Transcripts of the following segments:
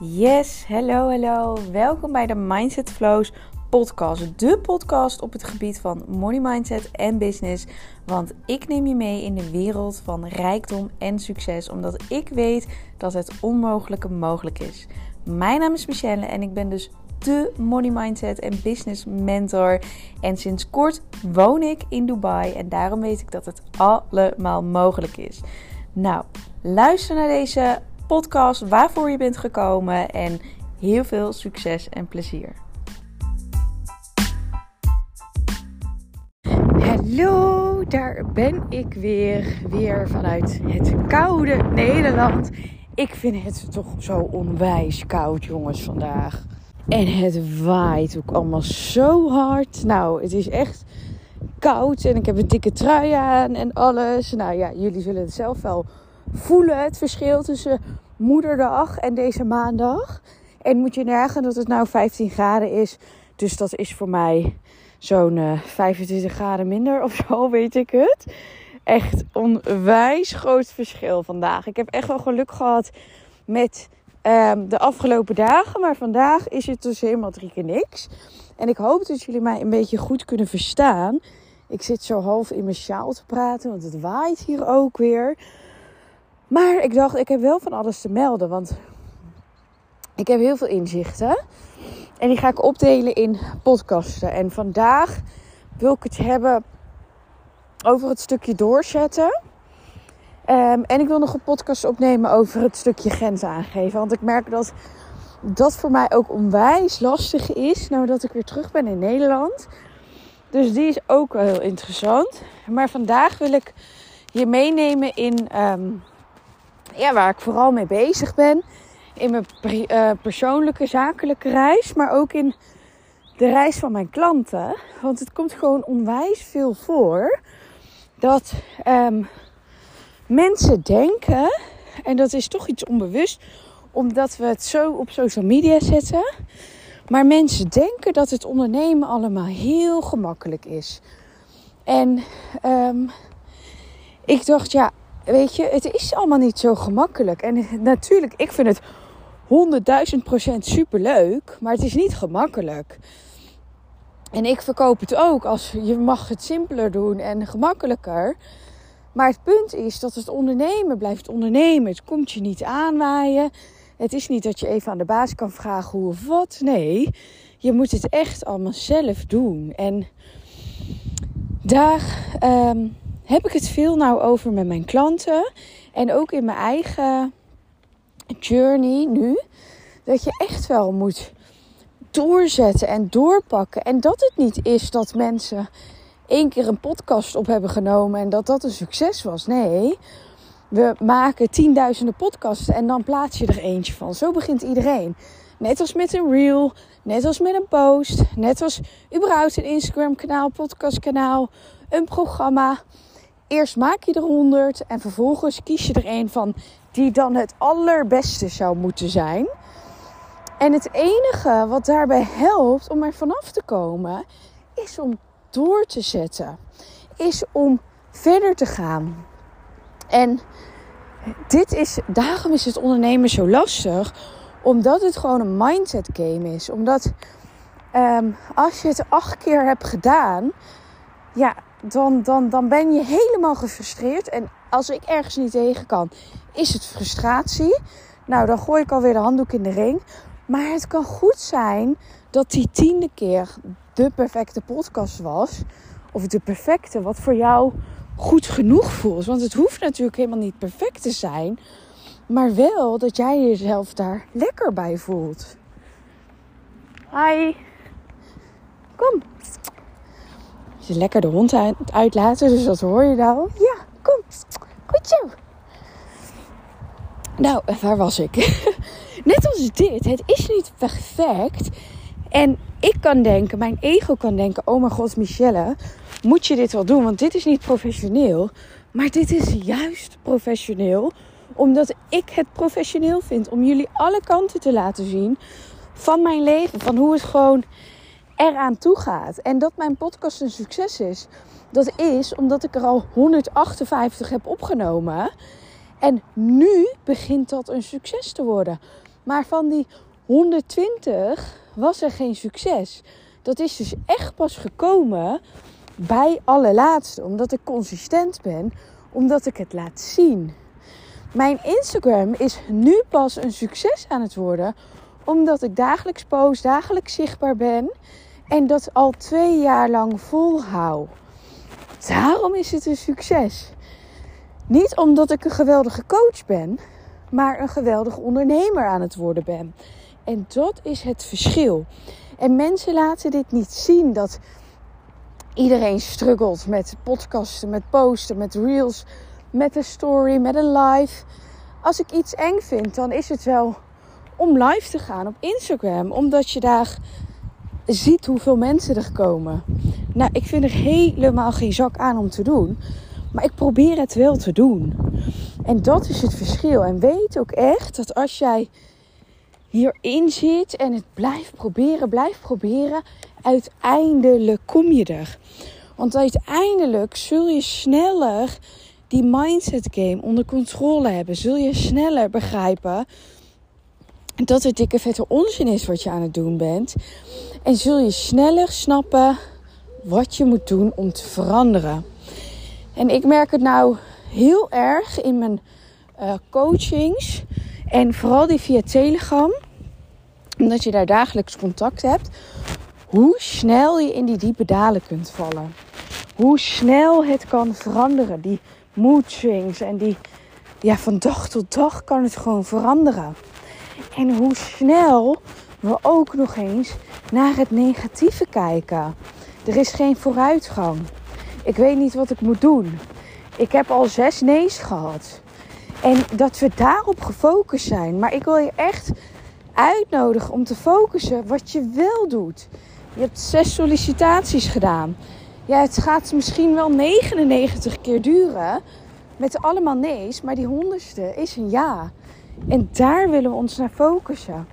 Yes, hallo, hallo. Welkom bij de Mindset Flows podcast. De podcast op het gebied van money mindset en business. Want ik neem je mee in de wereld van rijkdom en succes. Omdat ik weet dat het onmogelijke mogelijk is. Mijn naam is Michelle en ik ben dus de money mindset en business mentor. En sinds kort woon ik in Dubai en daarom weet ik dat het allemaal mogelijk is. Nou, luister naar deze podcast waarvoor je bent gekomen en heel veel succes en plezier. Hallo, daar ben ik weer, weer vanuit het koude Nederland. Ik vind het toch zo onwijs koud, jongens, vandaag. En het waait ook allemaal zo hard. Nou, het is echt koud en ik heb een dikke trui aan en alles. Nou ja, jullie zullen het zelf wel voelen, het verschil tussen moederdag en deze maandag. En moet je nagaan dat het nou 15 graden is. Dus dat is voor mij zo'n uh, 25 graden minder of zo, weet ik het. Echt onwijs groot verschil vandaag. Ik heb echt wel geluk gehad met um, de afgelopen dagen. Maar vandaag is het dus helemaal drie keer niks. En ik hoop dat jullie mij een beetje goed kunnen verstaan. Ik zit zo half in mijn sjaal te praten, want het waait hier ook weer. Maar ik dacht, ik heb wel van alles te melden. Want ik heb heel veel inzichten. En die ga ik opdelen in podcasten. En vandaag wil ik het hebben over het stukje doorzetten. Um, en ik wil nog een podcast opnemen over het stukje grenzen aangeven. Want ik merk dat dat voor mij ook onwijs lastig is. Nou dat ik weer terug ben in Nederland. Dus die is ook wel heel interessant. Maar vandaag wil ik je meenemen in um, ja, waar ik vooral mee bezig ben. In mijn uh, persoonlijke, zakelijke reis. Maar ook in de reis van mijn klanten. Want het komt gewoon onwijs veel voor. Dat um, mensen denken. En dat is toch iets onbewust. Omdat we het zo op social media zetten. Maar mensen denken dat het ondernemen allemaal heel gemakkelijk is. En um, ik dacht, ja, weet je, het is allemaal niet zo gemakkelijk. En natuurlijk, ik vind het 100.000 procent superleuk, maar het is niet gemakkelijk. En ik verkoop het ook als je mag het simpeler doen en gemakkelijker. Maar het punt is dat het ondernemen blijft ondernemen. Het komt je niet aanwaaien. Het is niet dat je even aan de baas kan vragen hoe of wat. Nee, je moet het echt allemaal zelf doen. En daar um, heb ik het veel nou over met mijn klanten. En ook in mijn eigen journey nu. Dat je echt wel moet doorzetten en doorpakken. En dat het niet is dat mensen één keer een podcast op hebben genomen en dat dat een succes was. Nee, we maken tienduizenden podcasts en dan plaats je er eentje van. Zo begint iedereen. Net als met een reel, net als met een post, net als überhaupt een Instagram kanaal, podcast kanaal, een programma. Eerst maak je er honderd en vervolgens kies je er een van die dan het allerbeste zou moeten zijn. En het enige wat daarbij helpt om er vanaf te komen, is om door te zetten. Is om verder te gaan. En dit is, daarom is het ondernemen zo lastig. Omdat het gewoon een mindset game is. Omdat um, als je het acht keer hebt gedaan, ja, dan, dan, dan ben je helemaal gefrustreerd. En als ik ergens niet tegen kan, is het frustratie. Nou, dan gooi ik alweer de handdoek in de ring. Maar het kan goed zijn dat die tiende keer de perfecte podcast was. Of de perfecte, wat voor jou goed genoeg voelt. Want het hoeft natuurlijk helemaal niet perfect te zijn. Maar wel dat jij jezelf daar lekker bij voelt. Hi. Kom. Je lekker de hond uitlaten, dus dat hoor je nou. Ja, kom. Goed zo. Nou, waar was ik? Net als dit. Het is niet perfect. En ik kan denken, mijn ego kan denken: oh mijn god, Michelle, moet je dit wel doen? Want dit is niet professioneel. Maar dit is juist professioneel, omdat ik het professioneel vind om jullie alle kanten te laten zien van mijn leven. Van hoe het gewoon eraan toe gaat. En dat mijn podcast een succes is. Dat is omdat ik er al 158 heb opgenomen. En nu begint dat een succes te worden. Maar van die 120 was er geen succes. Dat is dus echt pas gekomen bij allerlaatste. Omdat ik consistent ben. Omdat ik het laat zien. Mijn Instagram is nu pas een succes aan het worden. Omdat ik dagelijks post, dagelijks zichtbaar ben. En dat al twee jaar lang volhoud. Daarom is het een succes. Niet omdat ik een geweldige coach ben, maar een geweldige ondernemer aan het worden ben. En dat is het verschil. En mensen laten dit niet zien dat iedereen struggelt met podcasten, met posten, met reels, met een story, met een live. Als ik iets eng vind, dan is het wel om live te gaan op Instagram, omdat je daar ziet hoeveel mensen er komen. Nou, ik vind er helemaal geen zak aan om te doen. Maar ik probeer het wel te doen. En dat is het verschil. En weet ook echt dat als jij hierin zit en het blijft proberen, blijft proberen, uiteindelijk kom je er. Want uiteindelijk zul je sneller die mindset game onder controle hebben. Zul je sneller begrijpen dat het dikke vette onzin is wat je aan het doen bent. En zul je sneller snappen wat je moet doen om te veranderen. En ik merk het nou heel erg in mijn uh, coachings. En vooral die via Telegram. Omdat je daar dagelijks contact hebt. Hoe snel je in die diepe dalen kunt vallen. Hoe snel het kan veranderen. Die mood swings en die... Ja, van dag tot dag kan het gewoon veranderen. En hoe snel we ook nog eens naar het negatieve kijken. Er is geen vooruitgang. Ik weet niet wat ik moet doen. Ik heb al zes nee's gehad. En dat we daarop gefocust zijn. Maar ik wil je echt uitnodigen om te focussen wat je wel doet. Je hebt zes sollicitaties gedaan. Ja, het gaat misschien wel 99 keer duren. Met allemaal nee's. Maar die honderdste is een ja. En daar willen we ons naar focussen.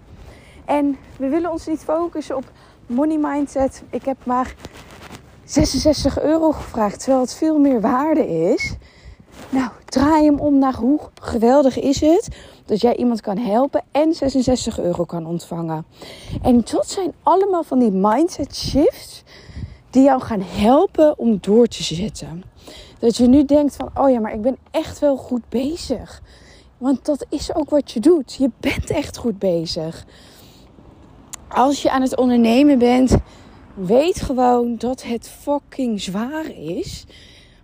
En we willen ons niet focussen op money mindset. Ik heb maar 66 euro gevraagd, terwijl het veel meer waarde is. Nou, draai hem om naar hoe geweldig is het dat jij iemand kan helpen en 66 euro kan ontvangen. En dat zijn allemaal van die mindset shifts die jou gaan helpen om door te zetten. Dat je nu denkt van, oh ja, maar ik ben echt wel goed bezig. Want dat is ook wat je doet. Je bent echt goed bezig. Als je aan het ondernemen bent, weet gewoon dat het fucking zwaar is.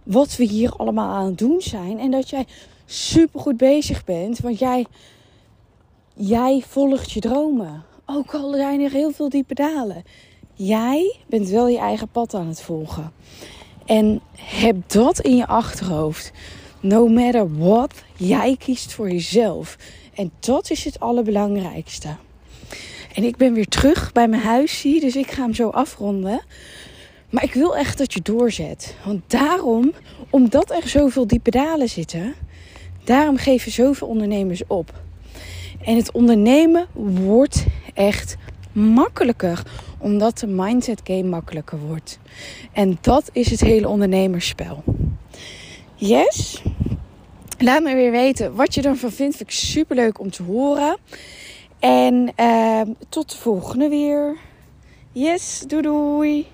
Wat we hier allemaal aan het doen zijn. En dat jij super goed bezig bent. Want jij, jij volgt je dromen. Ook al zijn er heel veel diepe dalen. Jij bent wel je eigen pad aan het volgen. En heb dat in je achterhoofd. No matter what, jij kiest voor jezelf. En dat is het allerbelangrijkste. En ik ben weer terug bij mijn huisje, dus ik ga hem zo afronden. Maar ik wil echt dat je doorzet. Want daarom, omdat er zoveel diepe dalen zitten, daarom geven zoveel ondernemers op. En het ondernemen wordt echt makkelijker, omdat de mindset game makkelijker wordt. En dat is het hele ondernemerspel. Yes? Laat me weer weten wat je ervan vindt. Vind ik super leuk om te horen. En uh, tot de volgende weer. Yes, doei doei.